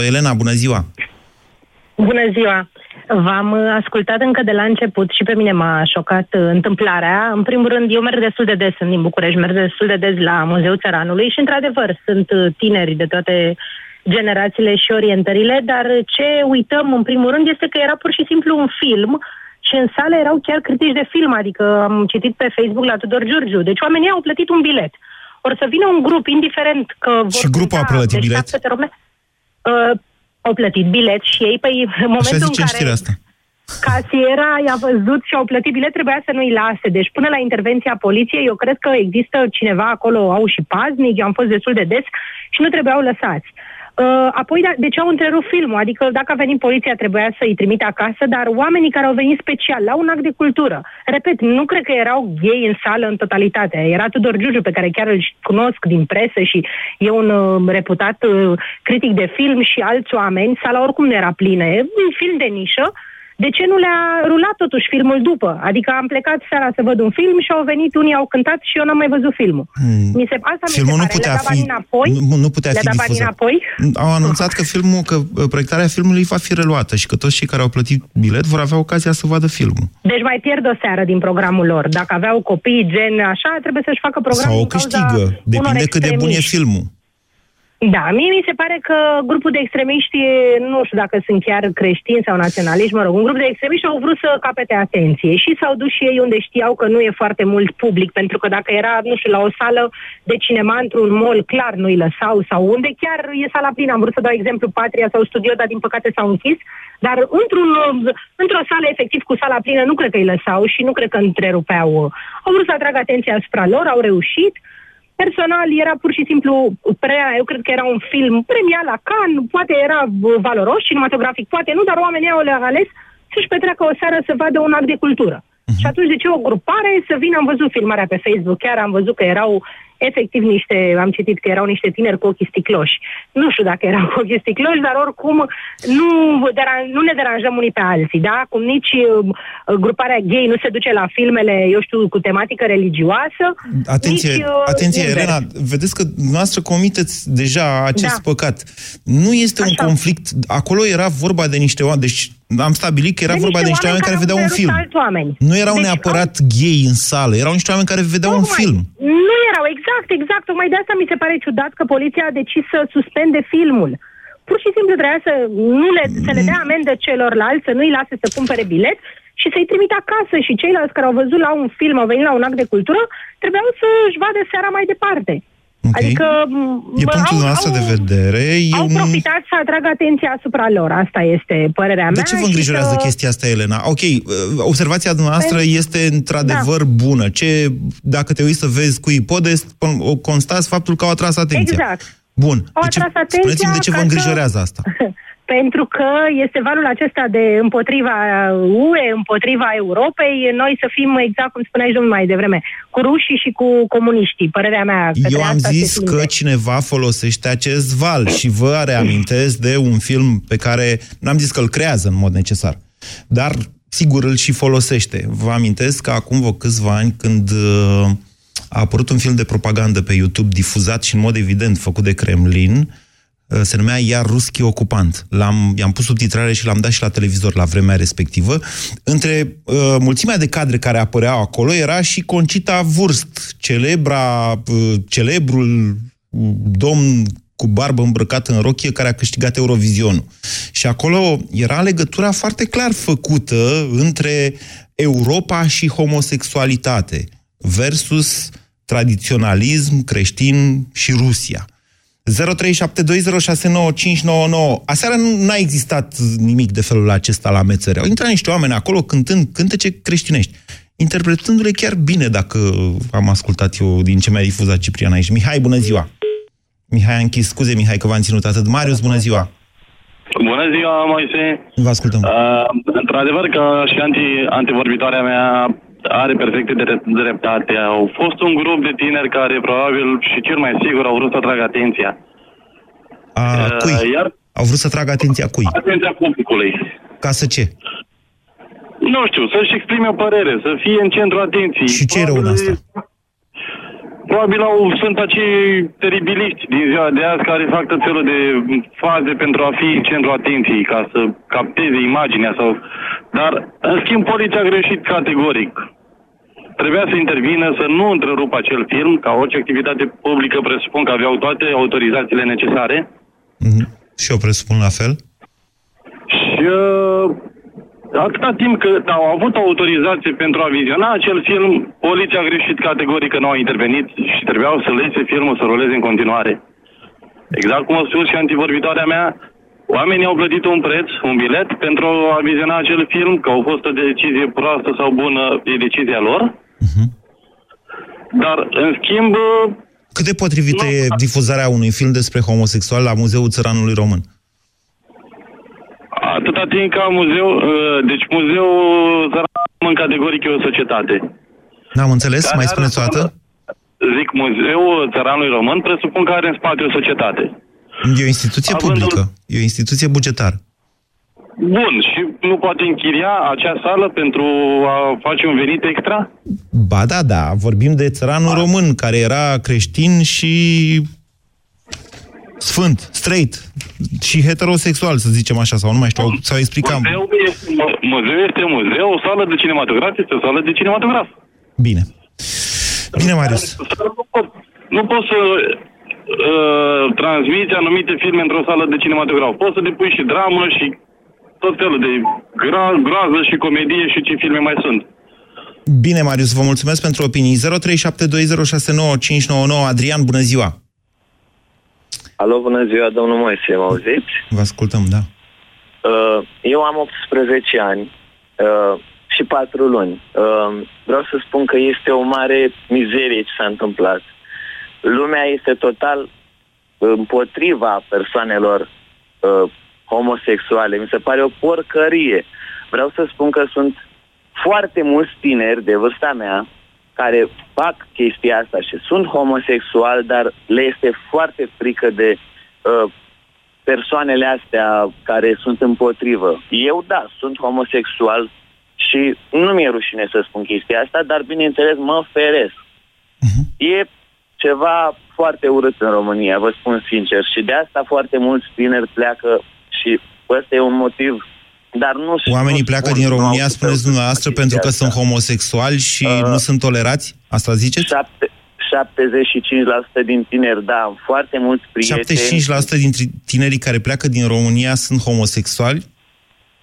Speaker 3: Elena, bună ziua!
Speaker 18: Bună ziua! V-am uh, ascultat încă de la început și pe mine m-a șocat uh, întâmplarea. În primul rând, eu merg destul de des, sunt din București, merg destul de des la Muzeul Țăranului și, într-adevăr, sunt uh, tineri de toate generațiile și orientările, dar ce uităm, în primul rând, este că era pur și simplu un film și în sală erau chiar critici de film, adică am citit pe Facebook la Tudor Giurgiu. Deci oamenii au plătit un bilet. Or să vină un grup, indiferent că vor
Speaker 3: Și grupul a
Speaker 18: cânta
Speaker 3: plătit
Speaker 18: de
Speaker 3: bilet?
Speaker 18: 700 Rome, uh, au plătit bilet și ei, păi în
Speaker 3: Așa
Speaker 18: momentul
Speaker 3: zice
Speaker 18: în
Speaker 3: în
Speaker 18: care
Speaker 3: știrea asta.
Speaker 18: casiera i-a văzut și au plătit bilet, trebuia să nu-i lase. Deci până la intervenția poliției, eu cred că există cineva acolo, au și paznic, eu am fost destul de des și nu trebuiau lăsați. Uh, apoi, da, de ce au întrerupt filmul? Adică dacă a venit poliția, trebuia să-i trimite acasă, dar oamenii care au venit special la un act de cultură, repet, nu cred că erau gay în sală în totalitate. Era Tudor Giugiu, pe care chiar îl cunosc din presă și e un uh, reputat uh, critic de film și alți oameni. Sala oricum nu era plină. E un film de nișă. De ce nu le-a rulat totuși filmul după? Adică am plecat seara să văd un film și au venit, unii au cântat și eu n-am mai văzut filmul.
Speaker 3: Hmm.
Speaker 18: Mi se, asta
Speaker 3: Filmul
Speaker 18: mi
Speaker 3: nu
Speaker 18: se pare.
Speaker 3: putea
Speaker 18: Le-a dat
Speaker 3: fi,
Speaker 18: banii înapoi?
Speaker 3: nu, nu putea
Speaker 18: Le-a
Speaker 3: fi
Speaker 18: dat banii
Speaker 3: difuzat.
Speaker 18: înapoi?
Speaker 3: Au anunțat că filmul, că uh, proiectarea filmului va fi reluată și că toți cei care au plătit bilet vor avea ocazia să vadă filmul.
Speaker 18: Deci mai pierd o seară din programul lor. Dacă aveau copii, gen așa, trebuie să-și facă programul
Speaker 3: Sau o
Speaker 18: din cauza
Speaker 3: câștigă.
Speaker 18: unor
Speaker 3: Depinde cât de bun e
Speaker 18: extremiști.
Speaker 3: filmul.
Speaker 18: Da, mie mi se pare că grupul de extremiști, nu știu dacă sunt chiar creștini sau naționaliști, mă rog, un grup de extremiști au vrut să capete atenție și s-au dus și ei unde știau că nu e foarte mult public, pentru că dacă era, nu știu, la o sală de cinema într-un mall, clar nu-i lăsau, sau unde chiar e sala plină, am vrut să dau exemplu Patria sau Studio, dar din păcate s-au închis, dar într-un, într-o sală efectiv cu sala plină nu cred că îi lăsau și nu cred că întrerupeau. Au vrut să atragă atenția asupra lor, au reușit, Personal era pur și simplu prea, eu cred că era un film premiat la Cannes, poate era bă, valoros cinematografic, poate nu, dar oamenii au ales să-și petreacă o seară să vadă un act de cultură. Și atunci de ce o grupare să vină, am văzut filmarea pe Facebook, chiar am văzut că erau efectiv niște, am citit că erau niște tineri cu ochii sticloși. Nu știu dacă erau cu ochii sticloși, dar oricum nu, deran, nu ne deranjăm unii pe alții, da? Cum nici uh, gruparea gay nu se duce la filmele, eu știu, cu tematică religioasă.
Speaker 3: Atenție,
Speaker 18: nici, uh,
Speaker 3: atenție
Speaker 18: invers.
Speaker 3: Elena, vedeți că noastră comiteți deja acest
Speaker 18: Da.
Speaker 3: păcat. Nu este un conflict, acolo era vorba de niște oameni, deci am stabilit că era
Speaker 18: De
Speaker 3: vorba de niște oameni care
Speaker 18: au
Speaker 3: vedeau un
Speaker 18: întrerupt
Speaker 3: film.
Speaker 18: alți oameni.
Speaker 3: Nu erau
Speaker 18: Deci
Speaker 3: neapărat gay în sală, erau niște oameni care vedeau un
Speaker 18: Tocmai.
Speaker 3: film.
Speaker 18: Nu erau, exact, exact. Tocmai de asta mi se pare ciudat că poliția a decis să suspende filmul. Pur și simplu trebuia să, nu le, să le dea amendă celorlalți, să nu-i lase să cumpere bilet și să-i trimite acasă. Și ceilalți care au văzut la un film, au venit la un act de cultură, trebuiau să-și vadă seara mai departe.
Speaker 3: Okay.
Speaker 18: Adică
Speaker 3: E
Speaker 18: bă,
Speaker 3: punctul
Speaker 18: au,
Speaker 3: nostru
Speaker 18: au,
Speaker 3: de vedere.
Speaker 18: au
Speaker 3: Eu nu-
Speaker 18: profitat să atrag atenția asupra lor. Asta este părerea mea.
Speaker 3: De ce vă
Speaker 18: și
Speaker 3: îngrijorează
Speaker 18: să...
Speaker 3: chestia asta, Elena? Ok, uh, observația dumneavoastră
Speaker 18: Păi-
Speaker 3: este într-adevăr bună. Ce, dacă te uiți să vezi cu ipodest, o constați faptul că au atras atenția.
Speaker 18: Exact.
Speaker 3: Bun.
Speaker 18: Au
Speaker 3: De ce,
Speaker 18: atras atenția
Speaker 3: spuneți-mi de ce vă
Speaker 18: ca să-
Speaker 3: îngrijorează asta.
Speaker 18: Pentru că este valul acesta de împotriva UE, împotriva Europei, noi să fim, exact cum spuneai domnul mai devreme, cu rușii și cu comuniștii. Părerea mea către
Speaker 3: Eu am
Speaker 18: asta se
Speaker 3: zis
Speaker 18: tinde.
Speaker 3: că cineva folosește acest val și vă reamintesc de un film pe care n-am zis că îl creează în mod necesar, dar sigur îl și folosește. Vă amintesc că acum vreo câțiva ani când uh, a apărut un film de propagandă pe YouTube difuzat și în mod evident făcut de Kremlin, uh, se numea Iar Ruschi Ocupant. L-am, i-am pus subtitrare și l-am dat și la televizor la vremea respectivă. Între uh, mulțimea de cadre care apăreau acolo era și Concita Wurst, celebra, uh, celebrul uh, domn cu barbă îmbrăcat în rochie care a câștigat Eurovizionul. Și acolo era legătura foarte clar făcută între Europa și homosexualitate versus tradiționalism creștin și Rusia. 0372069599. Aseară nu n-a existat nimic de felul acesta la mețări. Au intrat niște oameni acolo cântând cântece creștinești, interpretându-le chiar bine, dacă am ascultat eu din ce mi-a difuzat Ciprian aici. Mihai, bună ziua! Mihai a închis, scuze Mihai că v-am ținut atât. Marius, bună ziua!
Speaker 19: Bună ziua, Moise.
Speaker 3: Vă ascultăm.
Speaker 19: Uh, într-adevăr că și anti, antivorbitoarea mea are perfecte dre- dreptate. Au fost un grup de tineri care probabil și cel mai sigur au vrut să atragă atenția.
Speaker 3: A, cui?
Speaker 19: Iar
Speaker 3: Au vrut să tragă atenția cui?
Speaker 19: atenția publicului.
Speaker 3: Ca să ce?
Speaker 19: Nu știu, să-și exprime o părere, să fie în centrul atenției.
Speaker 3: Și ce e rău în asta?
Speaker 19: Probabil au, sunt acei teribiliști din ziua de azi care fac tot felul de faze pentru a fi în centrul atenției, ca să capteze imaginea sau... Dar, în schimb, poliția a greșit categoric. Trebuia să intervină, să nu întrerupă acel film, ca orice activitate publică presupun că aveau toate autorizațiile necesare.
Speaker 3: Mhm. Și eu presupun la fel.
Speaker 19: Și uh, atâta timp cât au avut autorizație pentru a viziona acel film, poliția a greșit categoric că nu a intervenit și trebuiau să lese filmul să roleze în continuare. Exact cum a spus și antivorbitoarea mea, oamenii au plătit un preț, un bilet, pentru a viziona acel film, că au fost o decizie proastă sau bună, e decizia lor. Dar, în schimb,
Speaker 3: Cât de potrivită e difuzarea unui film despre homosexual la Muzeul Țăranului Român?
Speaker 19: Atâta timp ca muzeu, uh, deci muzeul Țăran categoric e o societate.
Speaker 3: N-am înțeles?
Speaker 19: Care
Speaker 3: Mai
Speaker 19: are
Speaker 3: spuneți o dată?
Speaker 19: Zic, muzeul Țăranului Român presupun că are în spate o societate.
Speaker 3: E o instituție
Speaker 19: Având
Speaker 3: publică. E o instituție bugetară.
Speaker 19: Bun, și nu poate închiria acea sală pentru a face un venit extra?
Speaker 3: Ba da, da, vorbim de țăranul român, care era creștin și sfânt, straight și heterosexual, să zicem așa, sau nu mai știu, sau explicam.
Speaker 19: Muzeul este, muzeul este muzeu, o sală de cinematograf este o sală de cinematograf.
Speaker 3: Bine. Bine, Marius.
Speaker 19: Nu poți să uh, transmiți anumite filme într-o sală de cinematograf. Poți să depui și dramă și tot felul de gra- groază și comedie și ce filme mai sunt.
Speaker 3: Bine, Marius, vă mulțumesc pentru opinii. 0372069599 Adrian, bună ziua!
Speaker 20: Alo, bună ziua, domnul Moise, mă auziți?
Speaker 3: Vă ascultăm, da.
Speaker 20: Uh, Eu am 18 ani uh, și 4 luni. Uh, Vreau să spun că este o mare mizerie ce s-a întâmplat. Lumea este total împotriva persoanelor uh, homosexuale. Mi se pare o porcărie. Vreau să spun că sunt foarte mulți tineri de vârsta mea care fac chestia asta și sunt homosexuali, dar le este foarte frică de uh, persoanele astea care sunt împotrivă. Eu, da, sunt homosexual și nu mi-e rușine să spun chestia asta, dar bineînțeles mă feresc. E ceva foarte urât în România, vă spun sincer, și de asta foarte mulți tineri pleacă și ăsta e un motiv dar nu
Speaker 3: Oamenii
Speaker 20: nu
Speaker 3: pleacă
Speaker 20: spun,
Speaker 3: din
Speaker 20: nu
Speaker 3: România,
Speaker 20: au
Speaker 3: spuneți dumneavoastră, pentru că sunt homosexuali și
Speaker 20: Uh,
Speaker 3: nu sunt tolerați? Asta ziceți?
Speaker 20: șapte- 75% din tineri, da, am foarte mulți prieteni
Speaker 3: 75% dintre tinerii care pleacă din România sunt homosexuali?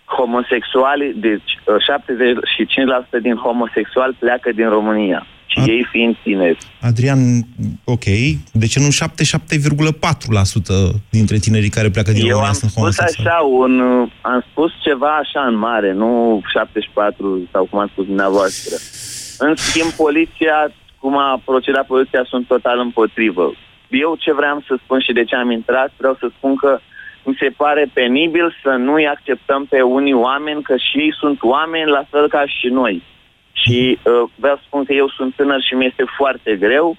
Speaker 20: homosexuali, deci uh, 75% din homosexuali pleacă din România. Și A... ei fiind tineri.
Speaker 3: Adrian, ok, de ce nu 77,4% dintre tinerii care pleacă din
Speaker 20: Eu
Speaker 3: România
Speaker 20: am
Speaker 3: sunt
Speaker 20: spus
Speaker 3: homosexuali?
Speaker 20: așa, un, am spus ceva așa în mare, nu 74 sau cum am spus dumneavoastră. În schimb, poliția, cum a procedat poliția, sunt total împotrivă. Eu ce vreau să spun și de ce am intrat, vreau să spun că mi se pare penibil să nu-i acceptăm pe unii oameni, că și ei sunt oameni la fel ca și noi. Și uh, vreau să spun că eu sunt tânăr și mi este foarte greu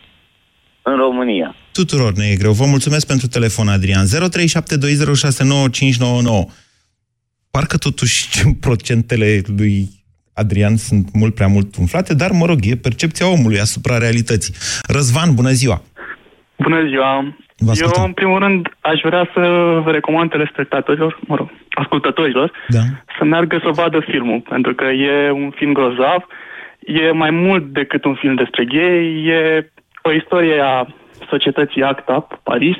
Speaker 20: în România.
Speaker 3: Tuturor ne e greu. Vă mulțumesc pentru telefon, Adrian. 0372069599. Parcă totuși procentele lui Adrian sunt mult prea mult umflate, dar, mă rog, e percepția omului asupra realității. Răzvan, bună ziua!
Speaker 21: Bună ziua!
Speaker 3: Vă
Speaker 21: Eu,
Speaker 3: ascultăm.
Speaker 21: în primul rând, aș vrea să vă recomand telespectatorilor, mă rog, ascultătorilor,
Speaker 3: Da.
Speaker 21: să meargă să vadă filmul, pentru că e un film grozav, e mai mult decât un film despre gay, e o istorie a societății ACTA, Paris,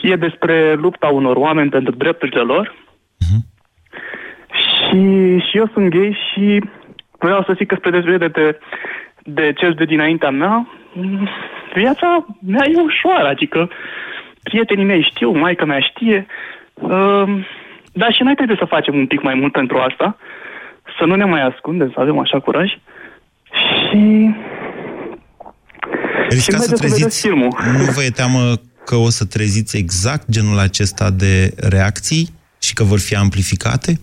Speaker 21: e despre lupta unor oameni pentru drepturile lor. Și, și eu sunt gay și vreau să zic că spre deosebire de, de cel de dinaintea mea, m, viața mea e ușoară, adică prietenii mei știu, maica mea știe, um, dar și noi trebuie să facem un pic mai mult pentru asta, să nu ne mai ascundem, să avem așa curaj și...
Speaker 3: Riscați să
Speaker 21: mergeți să vedeți
Speaker 3: treziți,
Speaker 21: filmul.
Speaker 3: nu vă e teamă că o să treziți exact genul acesta de reacții și că vor fi amplificate?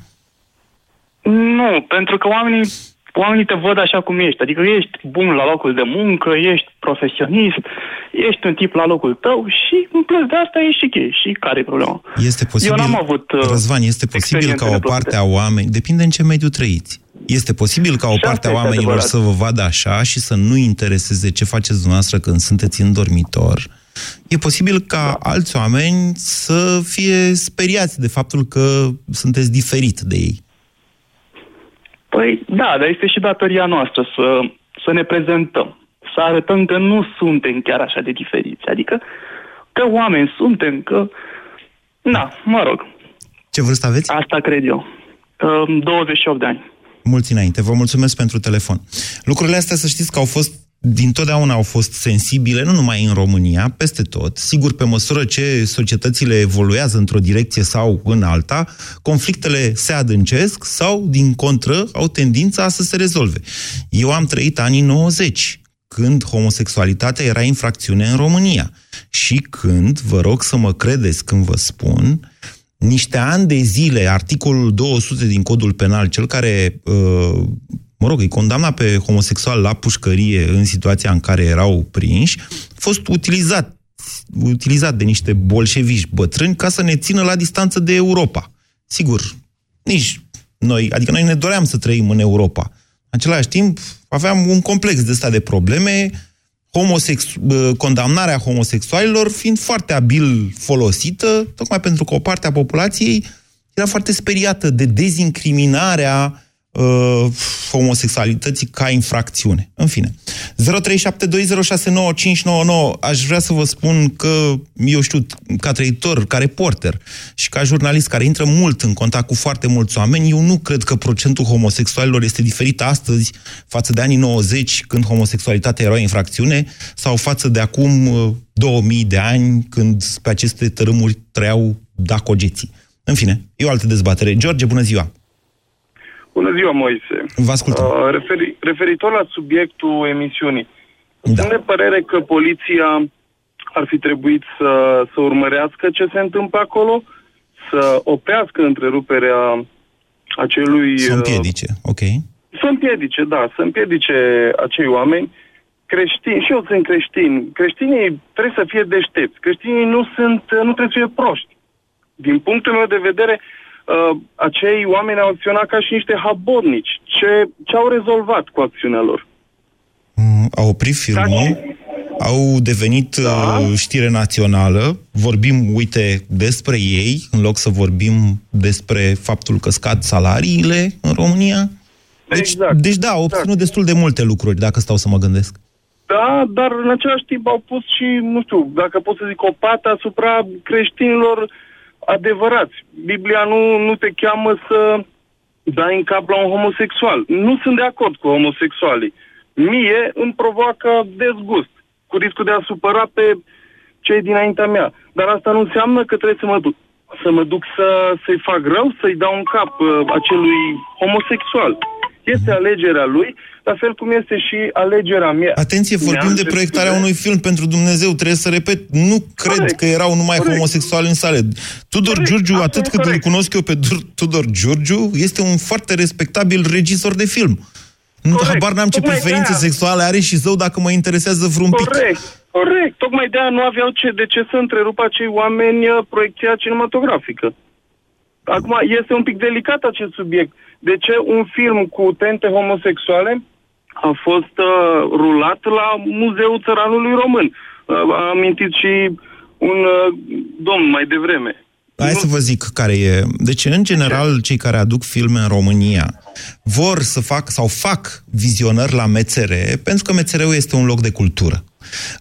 Speaker 21: Nu, pentru că oamenii, oamenii te văd așa cum ești. Adică ești bun la locul de muncă, ești profesionist, ești un tip la locul tău și în plus de asta ești și gay. Și care e problema?
Speaker 3: Este posibil,
Speaker 21: Eu n-am avut uh,
Speaker 3: Răzvan, este posibil ca o
Speaker 21: experiențe
Speaker 3: parte a oameni, depinde în ce mediu trăiți. Este posibil ca o
Speaker 21: Și
Speaker 3: parte a
Speaker 21: asta este
Speaker 3: oamenilor
Speaker 21: adevărat.
Speaker 3: să vă vadă așa și să nu intereseze ce faceți dumneavoastră când sunteți în dormitor. E posibil ca alți oameni să fie speriați de faptul că sunteți diferit de ei.
Speaker 21: Păi da, dar este și datoria noastră să, să ne prezentăm. Să arătăm că nu suntem chiar așa de diferiți. Adică că oameni suntem, că... Na, mă rog.
Speaker 3: Ce vârstă aveți?
Speaker 21: Asta cred eu. Uh, 28 de ani.
Speaker 3: Mulți înainte. Vă mulțumesc pentru telefon. Lucrurile astea, să știți că au fost, din totdeauna au fost sensibile, nu numai în România, peste tot. Sigur, pe măsură ce societățile evoluează într-o direcție sau în alta, conflictele se adâncesc sau, din contră, au tendința să se rezolve. Eu am trăit anii 90, când homosexualitatea era infracțiune în România. Și când, vă rog să mă credeți când vă spun, niște ani de zile, articolul 200 din codul penal, cel care, uh, mă rog, îi condamna pe homosexual la pușcărie în situația în care erau prinși, a fost utilizat, utilizat de niște bolșeviși bătrâni ca să ne țină la distanță de Europa. Sigur, nici noi, adică noi ne doream să trăim în Europa. În același timp, aveam un complex de stat de probleme, homosex- bă, condamnarea homosexualilor fiind foarte abil folosită, tocmai pentru că o parte a populației era foarte speriată de dezincriminarea uh, homosexualității ca infracțiune. În fine. 0372069599 aș vrea să vă spun că, eu știu, ca trăitor, ca reporter și ca jurnalist care intră mult în contact cu foarte mulți oameni, eu nu cred că procentul homosexualilor este diferit astăzi față de anii 90, când homosexualitatea era o infracțiune, sau față de acum uh, 2000 de ani, când pe aceste tărâmuri trăiau dacogeții. În fine, e o altă dezbatere. George, bună ziua!
Speaker 22: Bună ziua, Moise.
Speaker 3: Vă ascultăm.
Speaker 22: Uh, referi, referitor la subiectul emisiunii, da. sunt de părere că poliția ar fi trebuit să, să urmărească ce se întâmplă acolo, să oprească întreruperea acelui...
Speaker 3: Să
Speaker 22: uh,
Speaker 3: împiedice, ok.
Speaker 22: Să împiedice, da, să împiedice acei oameni creștini. Și eu sunt creștin. Creștinii trebuie să fie deștepți. Creștinii nu sunt, nu trebuie să fie proști. Din punctul meu de vedere, uh, acei oameni au acționat ca și niște habotnici. Ce, ce au rezolvat cu acțiunea lor?
Speaker 3: Mm, Au oprit filmul, au devenit da. știre națională, vorbim, uite, despre ei, în loc să vorbim despre faptul că scad salariile în România. Deci, exact. deci da, au obținut exact. destul de multe lucruri, dacă stau să mă gândesc.
Speaker 22: Da, dar în același timp au pus și, nu știu, dacă pot să zic, o pată asupra creștinilor adevărați. Biblia nu, nu te cheamă să dai în cap la un homosexual. Nu sunt de acord cu homosexualii. mie îmi provoacă dezgust, cu riscul de a supăra pe cei dinaintea mea. Dar asta nu înseamnă că trebuie să mă duc să mă duc să, să-i fac rău, să-i dau un cap uh, acelui homosexual. Este
Speaker 3: Mhm.
Speaker 22: alegerea lui, la fel cum este și alegerea mea.
Speaker 3: Atenție, vorbim
Speaker 22: Mea,
Speaker 3: de proiectarea
Speaker 22: drepturile-
Speaker 3: unui film pentru Dumnezeu, trebuie să repet, nu cred
Speaker 22: Corect,
Speaker 3: că erau numai
Speaker 22: corect.
Speaker 3: homosexuali în sale. Tudor
Speaker 22: Corect,
Speaker 3: Giurgiu,
Speaker 22: asta
Speaker 3: atât
Speaker 22: e
Speaker 3: cât îl
Speaker 22: corect.
Speaker 3: cunosc eu pe Dur- Tudor Giurgiu, este un foarte respectabil regizor de film. Nu,
Speaker 22: Corect.
Speaker 3: habar n-am ce
Speaker 22: Tocmai
Speaker 3: preferințe
Speaker 22: de-aia.
Speaker 3: sexuale are și zău dacă mă interesează vreun pic.
Speaker 22: Corect, corect. Tocmai de aia nu aveau ce, de ce să întrerupă acei oameni uh, proiecția cinematografică. Acum, este un pic delicat acest subiect. De ce un film cu tente homosexuale a fost uh, rulat la Muzeul Țăranului Român? Uh, a amintit și un uh, domn mai devreme.
Speaker 3: Hai să vă zic care e. Deci, în general, cei care aduc filme în România vor să fac sau fac vizionări la MCR, pentru că MCR-ul este un loc de cultură.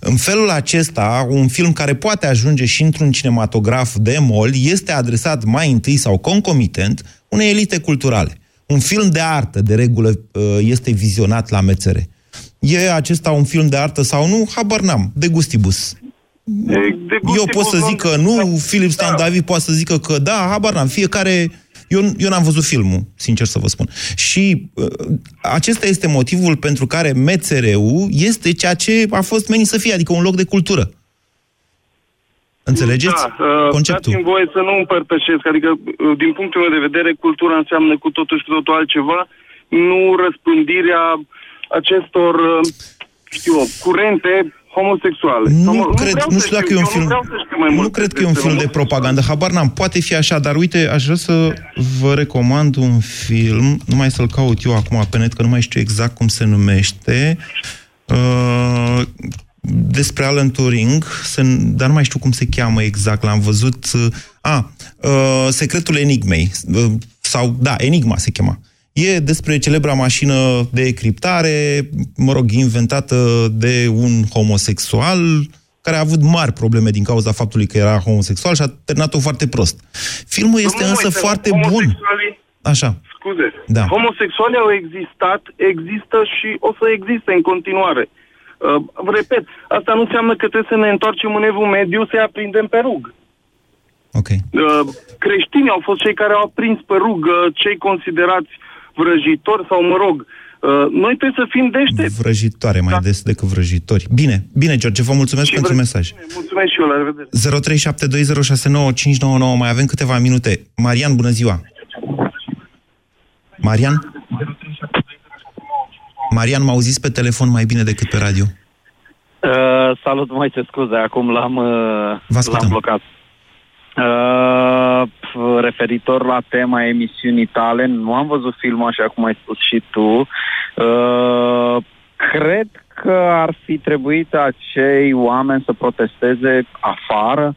Speaker 3: În felul acesta, un film care poate ajunge și într-un cinematograf de mol este adresat mai întâi sau concomitent unei elite culturale. Un film de artă, de regulă, este vizionat la MCR. E acesta un film de artă sau nu? Habar n-am. De gustibus.
Speaker 22: De, de
Speaker 3: Eu pot să zic că nu, Filip Stan David poate să zică că da, habar n-am, fiecare... Eu, eu n-am văzut filmul, sincer să vă spun. Și uh, acesta este motivul pentru care MCR-ul este ceea ce a fost menit să fie, adică un loc de cultură. Înțelegeți
Speaker 22: Da, uh,
Speaker 3: conceptul?
Speaker 22: dați-mi voie să nu împărtășesc. Adică, uh, din punctul meu de vedere, cultura înseamnă cu totul și cu totul altceva, nu răspândirea acestor, uh, știu eu, curente homosexuale.
Speaker 3: Nu
Speaker 22: Sau,
Speaker 3: cred,
Speaker 22: vreau
Speaker 3: nu
Speaker 22: să
Speaker 3: știu dacă
Speaker 22: știu,
Speaker 3: e un
Speaker 22: eu
Speaker 3: film.
Speaker 22: Nu, vreau să știu mai
Speaker 3: Nu
Speaker 22: mult
Speaker 3: cred că e un
Speaker 22: despre
Speaker 3: film de
Speaker 22: homosexuali.
Speaker 3: propagandă, habar n-am. Poate fi așa, dar uite, aș vrea să vă recomand un film, numai să-l caut eu acum pe net, că nu mai știu exact cum se numește, uh, despre Alan Turing, se, dar nu mai știu cum se cheamă exact, l-am văzut. Uh, a, uh, Secretul Enigmei, uh, sau, da, Enigma se chema. E despre celebra mașină de criptare, mă rog, inventată de un homosexual care a avut mari probleme din cauza faptului că era homosexual și a terminat-o foarte prost. Filmul este
Speaker 22: Nu,
Speaker 3: însă
Speaker 22: uite,
Speaker 3: foarte bun.
Speaker 22: homosexualii-
Speaker 3: Așa.
Speaker 22: Scuze.
Speaker 3: Da.
Speaker 22: Homosexualii au existat, există și o să existe în continuare. Uh, repet, asta nu înseamnă că trebuie să ne întoarcem în evul mediu să-i aprindem pe rug.
Speaker 3: Ok.
Speaker 22: Uh, creștinii au fost cei care au aprins pe rug uh, cei considerați vrăjitori sau, mă rog, uh, noi trebuie să fim deștepți.
Speaker 3: Vrăjitoare mai des decât vrăjitori. Bine, bine, George, vă mulțumesc pentru mesaj.
Speaker 22: Mulțumesc și eu, la revedere.
Speaker 3: 0372069599, mai avem câteva minute. Marian, bună ziua! Marian? Marian, mă auziți pe telefon mai bine decât pe radio?
Speaker 23: Uh, salut, mai ce scuze, acum l-am, uh, l-am blocat. Uh, p- referitor la tema emisiunii tale, nu am văzut filmul așa cum ai spus și tu. Uh, cred că ar fi trebuit acei oameni să protesteze afară.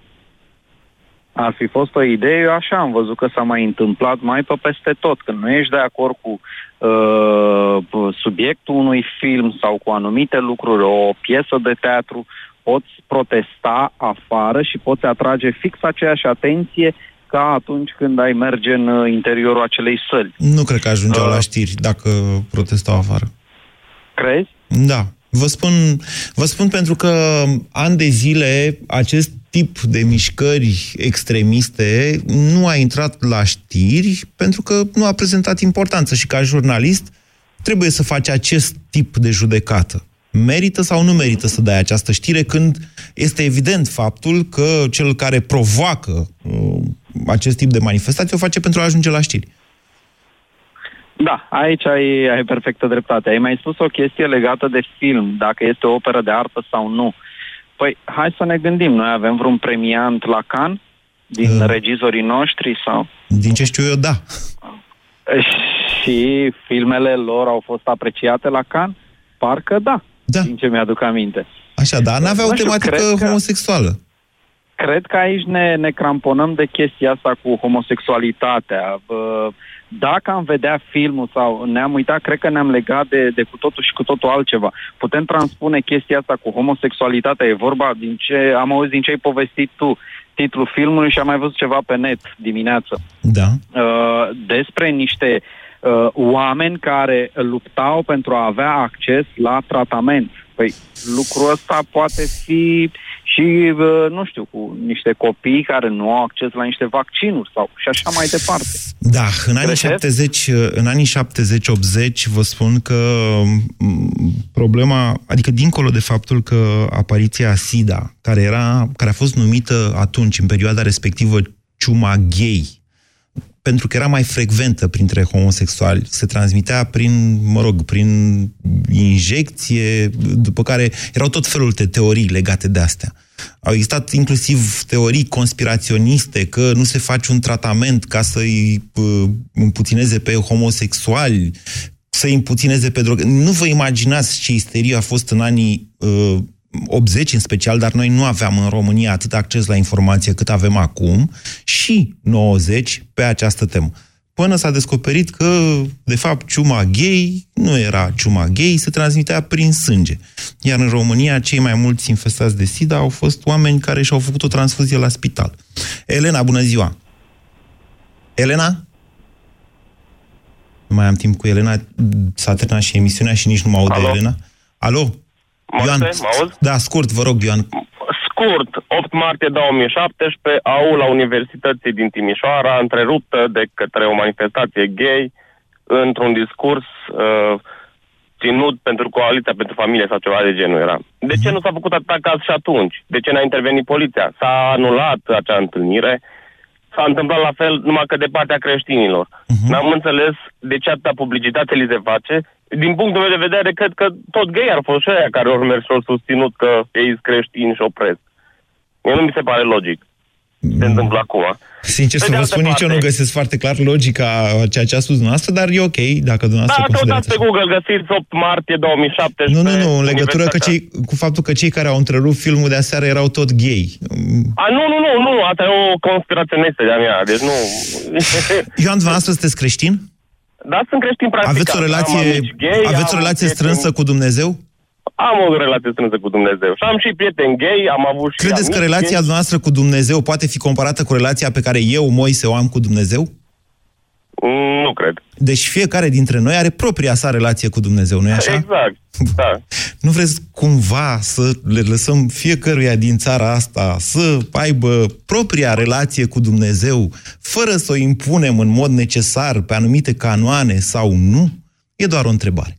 Speaker 23: Ar fi fost o idee, eu așa am văzut că s-a mai întâmplat mai pe peste tot. Când nu ești de acord cu uh, subiectul unui film sau cu anumite lucruri, o piesă de teatru, poți protesta afară și poți atrage fix aceeași atenție ca atunci când ai merge în uh, interiorul acelei săli.
Speaker 3: Nu cred că ajungeau
Speaker 23: Uh.
Speaker 3: la știri dacă protestau afară.
Speaker 23: Crezi?
Speaker 3: Da. Vă spun, vă spun pentru că ani de zile acest tip de mișcări extremiste nu a intrat la știri pentru că nu a prezentat importanță și ca jurnalist trebuie să faci acest tip de judecată. Merită sau nu merită să dai această știre când este evident faptul că cel care provoacă uh, acest tip de manifestație o face pentru a ajunge la știri.
Speaker 23: Da, aici ai, ai perfectă dreptate. Ai mai spus o chestie legată de film, dacă este o operă de artă sau nu. Păi, hai să ne gândim. Noi avem vreun premiant la Cannes din
Speaker 3: Uh.
Speaker 23: regizorii noștri sau...
Speaker 3: Din ce știu eu, da.
Speaker 23: Și filmele lor au fost apreciate la Cannes? Parcă da,
Speaker 3: da.
Speaker 23: din ce mi-aduc aminte.
Speaker 3: Așa, dar n-aveau
Speaker 23: Nu știu,
Speaker 3: tematică
Speaker 23: cred că-
Speaker 3: homosexuală.
Speaker 23: Cred că aici ne, ne cramponăm de chestia asta cu homosexualitatea. Bă, Dacă am vedea filmul sau ne-am uitat, cred că ne-am legat de, de cu totul și cu totul altceva. Putem transpune chestia asta cu homosexualitatea. E vorba din ce am auzit din ce ai povestit tu, titlul filmului și am mai văzut ceva pe net dimineață.
Speaker 3: Da.
Speaker 23: Uh, despre niște uh, oameni care luptau pentru a avea acces la tratament. Păi lucrul ăsta poate fi și, uh, nu știu, cu niște copii care nu au acces la niște vaccinuri sau și așa mai departe.
Speaker 3: Da, în anii,
Speaker 23: Credeți?
Speaker 3: 70, în anii 70-80 vă spun că m, problema, adică dincolo de faptul că apariția SIDA, care, era, care a fost numită atunci, în perioada respectivă, ciuma gay, pentru că era mai frecventă printre homosexuali, se transmitea prin, mă rog, prin injecție, după care erau tot felul de teorii legate de astea. Au existat inclusiv teorii conspiraționiste că nu se face un tratament ca să-i uh, împuțineze pe homosexuali, să-i împuțineze pe drogă. Nu vă imaginați ce isterie a fost în anii uh, 80 în special, dar noi nu aveam în România atât acces la informație cât avem acum, și 90 pe această temă. Până s-a descoperit că, de fapt, ciuma gay nu era ciuma gay, se transmitea prin sânge. Iar în România, cei mai mulți infestați de SIDA au fost oameni care și-au făcut o transfuzie la spital. Elena, bună ziua! Elena? Nu mai am timp cu Elena, s-a terminat și emisiunea și nici nu mă aude
Speaker 24: Alo?
Speaker 3: Elena. Alo? Ioan,
Speaker 24: Moise, mă auzi?
Speaker 3: da, scurt, vă rog, Ioan.
Speaker 24: Scurt, 8 martie 2017, aula Universității din Timișoara, întreruptă de către o manifestație gay într-un discurs uh, ținut pentru coaliția pentru familie sau ceva de genul era. De ce nu s-a făcut atâta caz și atunci? De ce n-a intervenit poliția? S-a anulat acea întâlnire, s-a întâmplat la fel numai că de partea creștinilor. N-am înțeles de ce atâta publicitate li se face. Din punctul meu de vedere, cred că tot gay ar fost și aia care au mers și au susținut că ei sunt creștini și opresc. Mie nu mi se pare logic. Se întâmplă acum.
Speaker 3: Sincer
Speaker 24: Pe
Speaker 3: să
Speaker 24: de
Speaker 3: vă
Speaker 24: altă
Speaker 3: spun, nici eu nu
Speaker 24: parte-
Speaker 3: găsesc foarte clar logica a ceea ce a spus dumneavoastră, dar e ok dacă
Speaker 24: Da,
Speaker 3: dumneavoastră
Speaker 24: căutați
Speaker 3: considerați
Speaker 24: pe
Speaker 3: așa.
Speaker 24: Google, găsiți 8 martie 2017.
Speaker 3: Nu, nu, nu, în legătură că
Speaker 24: Universitatea.
Speaker 3: cei, cu faptul că cei care au întrerupt filmul de aseară erau tot gay.
Speaker 24: A, nu, nu, nu, nu, asta e o conspiraționistă de-a mea, deci nu...
Speaker 3: Ioan, dumneavoastră sunteți creștin?
Speaker 24: da, sunt creștin practic.
Speaker 3: Aveți o relație,
Speaker 24: gay,
Speaker 3: aveți o
Speaker 24: am
Speaker 3: relație
Speaker 24: prieteni-
Speaker 3: strânsă cu Dumnezeu?
Speaker 24: Am o relație strânsă cu Dumnezeu. Și am și prieteni gay, am avut și
Speaker 3: Credeți că
Speaker 24: amici
Speaker 3: relația
Speaker 24: gay.
Speaker 3: noastră cu Dumnezeu poate fi comparată cu relația pe care eu, Moise, o am cu Dumnezeu?
Speaker 24: Mm, Nu cred.
Speaker 3: Deci fiecare dintre noi are propria sa relație cu Dumnezeu, nu-i așa?
Speaker 24: Exact, da.
Speaker 3: Nu vreți cumva să le lăsăm fiecăruia din țara asta să aibă propria relație cu Dumnezeu, fără să o impunem în mod necesar pe anumite canoane sau nu? E doar o întrebare.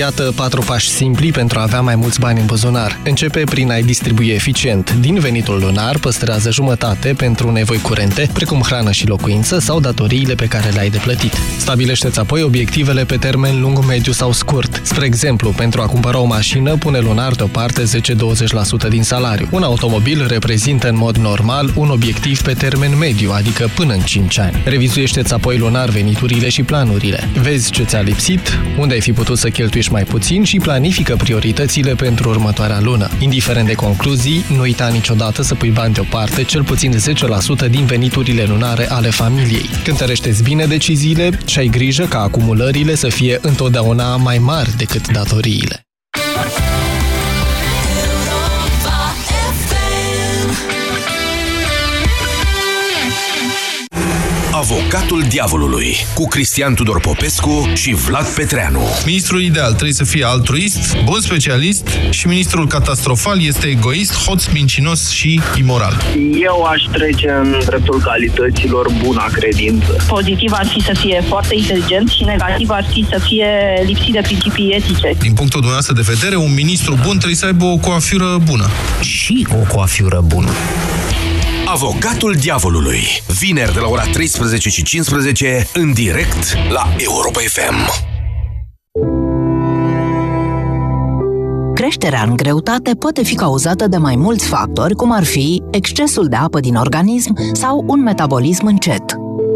Speaker 8: Iată patru pași simpli pentru a avea mai mulți bani în buzunar. Începe prin a-i distribui eficient. Din venitul lunar, păstrează jumătate pentru nevoi curente, precum hrană și locuință sau datoriile pe care le-ai de plătit. Stabilește-ți apoi obiectivele pe termen lung, mediu sau scurt. Spre exemplu, pentru a cumpăra o mașină, pune lunar deoparte 10-20% din salariu. Un automobil reprezintă în mod normal un obiectiv pe termen mediu, adică până în 5 ani. Revizuiește-ți apoi lunar veniturile și planurile. Vezi ce ți-a lipsit, unde ai fi putut să cheltuiești mai puțin și planifică prioritățile pentru următoarea lună. Indiferent de concluzii, nu uita niciodată să pui bani deoparte cel puțin 10% din veniturile lunare ale familiei. Cântărește-ți bine deciziile și ai grijă ca acumulările să fie întotdeauna mai mari decât datoriile.
Speaker 6: Avocatul diavolului cu Cristian Tudor Popescu și Vlad Petreanu.
Speaker 4: Ministrul ideal trebuie să fie altruist, bun specialist și ministrul catastrofal este egoist, hoț, mincinos și imoral.
Speaker 25: Eu aș trece în dreptul calităților buna credință.
Speaker 26: Pozitiv ar fi să fie foarte inteligent și negativ ar fi să fie lipsit de principii etice.
Speaker 4: Din punctul dumneavoastră de vedere, un ministru bun trebuie să aibă o coafură bună.
Speaker 6: Și o coafură bună. Avocatul diavolului. Vineri de la ora 13 și 15 în direct la Europa FM.
Speaker 9: Creșterea în greutate poate fi cauzată de mai mulți factori, cum ar fi excesul de apă din organism sau un metabolism încet.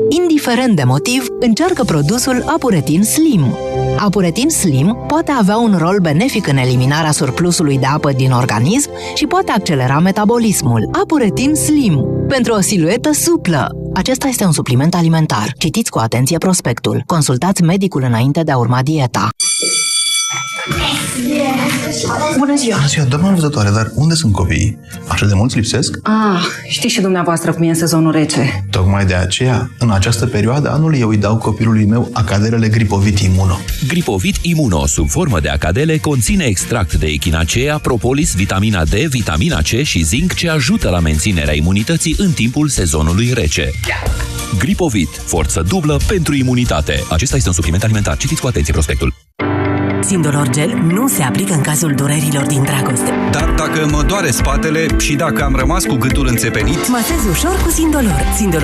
Speaker 9: Indiferent de motiv, încearcă produsul Apuretin Slim. Apuretin Slim poate avea un rol benefic în eliminarea surplusului de apă din organism și poate accelera metabolismul. Apuretin Slim. Pentru o siluetă suplă. Acesta este un supliment alimentar. Citiți cu atenție prospectul. Consultați medicul înainte de a urma dieta.
Speaker 27: Bună ziua!
Speaker 28: Bună ziua, doamna învățătoare, dar unde sunt copiii? Așa de mulți lipsesc?
Speaker 27: Ah, știți și dumneavoastră cum e în sezonul rece.
Speaker 28: Tocmai de aceea, în această perioadă anului, eu îi dau copilului meu acadelele Gripovit Imuno.
Speaker 29: Gripovit Imuno, sub formă de acadele, conține extract de echinacea, propolis, vitamina D, vitamina C și zinc ce ajută la menținerea imunității în timpul sezonului rece. Gripovit, forță dublă pentru imunitate. Acesta este un supliment alimentar. Citiți cu atenție prospectul.
Speaker 30: Sindolor Gel nu se aplică în cazul durerilor din dragoste.
Speaker 31: Dar dacă mă doare spatele și dacă am rămas cu gâtul înțepenit...
Speaker 30: Masez ușor cu Sindolor. Sindolor